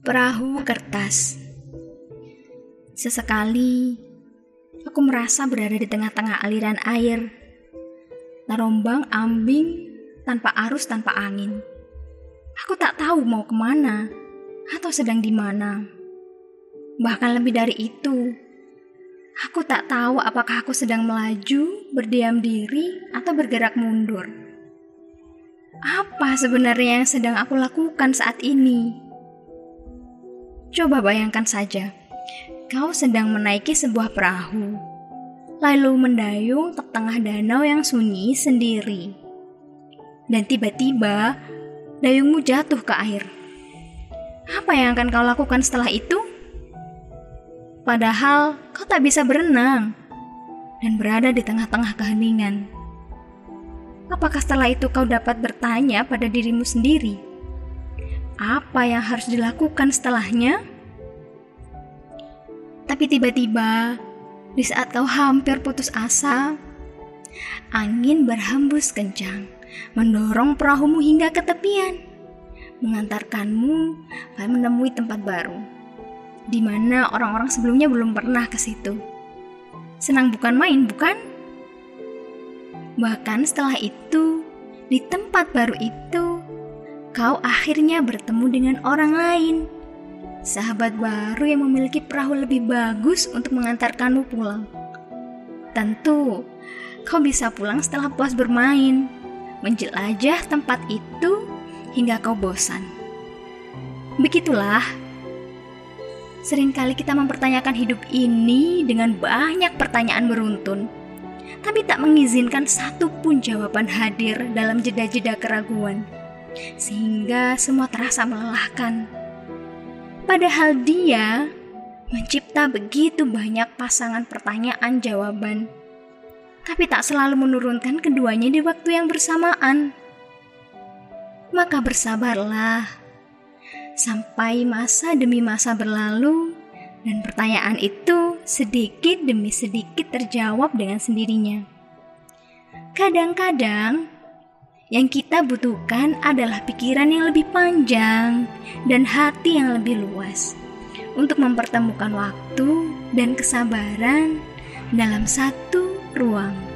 Perahu kertas. Sesekali, aku merasa berada di tengah-tengah aliran air, terombang ambing tanpa arus tanpa angin. Aku tak tahu mau ke mana atau sedang di mana. Bahkan lebih dari itu, aku tak tahu apakah aku sedang melaju, berdiam diri, atau bergerak mundur. Apa sebenarnya yang sedang aku lakukan saat ini? Coba bayangkan saja, kau sedang menaiki sebuah perahu, lalu mendayung ke tengah danau yang sunyi sendiri. Dan tiba-tiba, dayungmu jatuh ke air. Apa yang akan kau lakukan setelah itu? Padahal kau tak bisa berenang dan berada di tengah-tengah keheningan. Apakah setelah itu kau dapat bertanya pada dirimu sendiri? Apa yang harus dilakukan setelahnya? Tapi tiba-tiba, di saat kau hampir putus asa, angin berhembus kencang, mendorong perahumu hingga ke tepian, mengantarkanmu pada menemui tempat baru, di mana orang-orang sebelumnya belum pernah ke situ. Senang bukan main, bukan? Bahkan setelah itu, di tempat baru itu, kau akhirnya bertemu dengan orang lain. Sahabat baru yang memiliki perahu lebih bagus untuk mengantarkanmu pulang. Tentu, kau bisa pulang setelah puas bermain, menjelajah tempat itu hingga kau bosan. Begitulah, sering kali kita mempertanyakan hidup ini dengan banyak pertanyaan beruntun, tapi tak mengizinkan satupun jawaban hadir dalam jeda-jeda keraguan sehingga semua terasa melelahkan. Padahal dia mencipta begitu banyak pasangan pertanyaan jawaban, tapi tak selalu menurunkan keduanya di waktu yang bersamaan. Maka bersabarlah sampai masa demi masa berlalu dan pertanyaan itu sedikit demi sedikit terjawab dengan sendirinya. Kadang-kadang yang kita butuhkan adalah pikiran yang lebih panjang dan hati yang lebih luas untuk mempertemukan waktu dan kesabaran dalam satu ruang.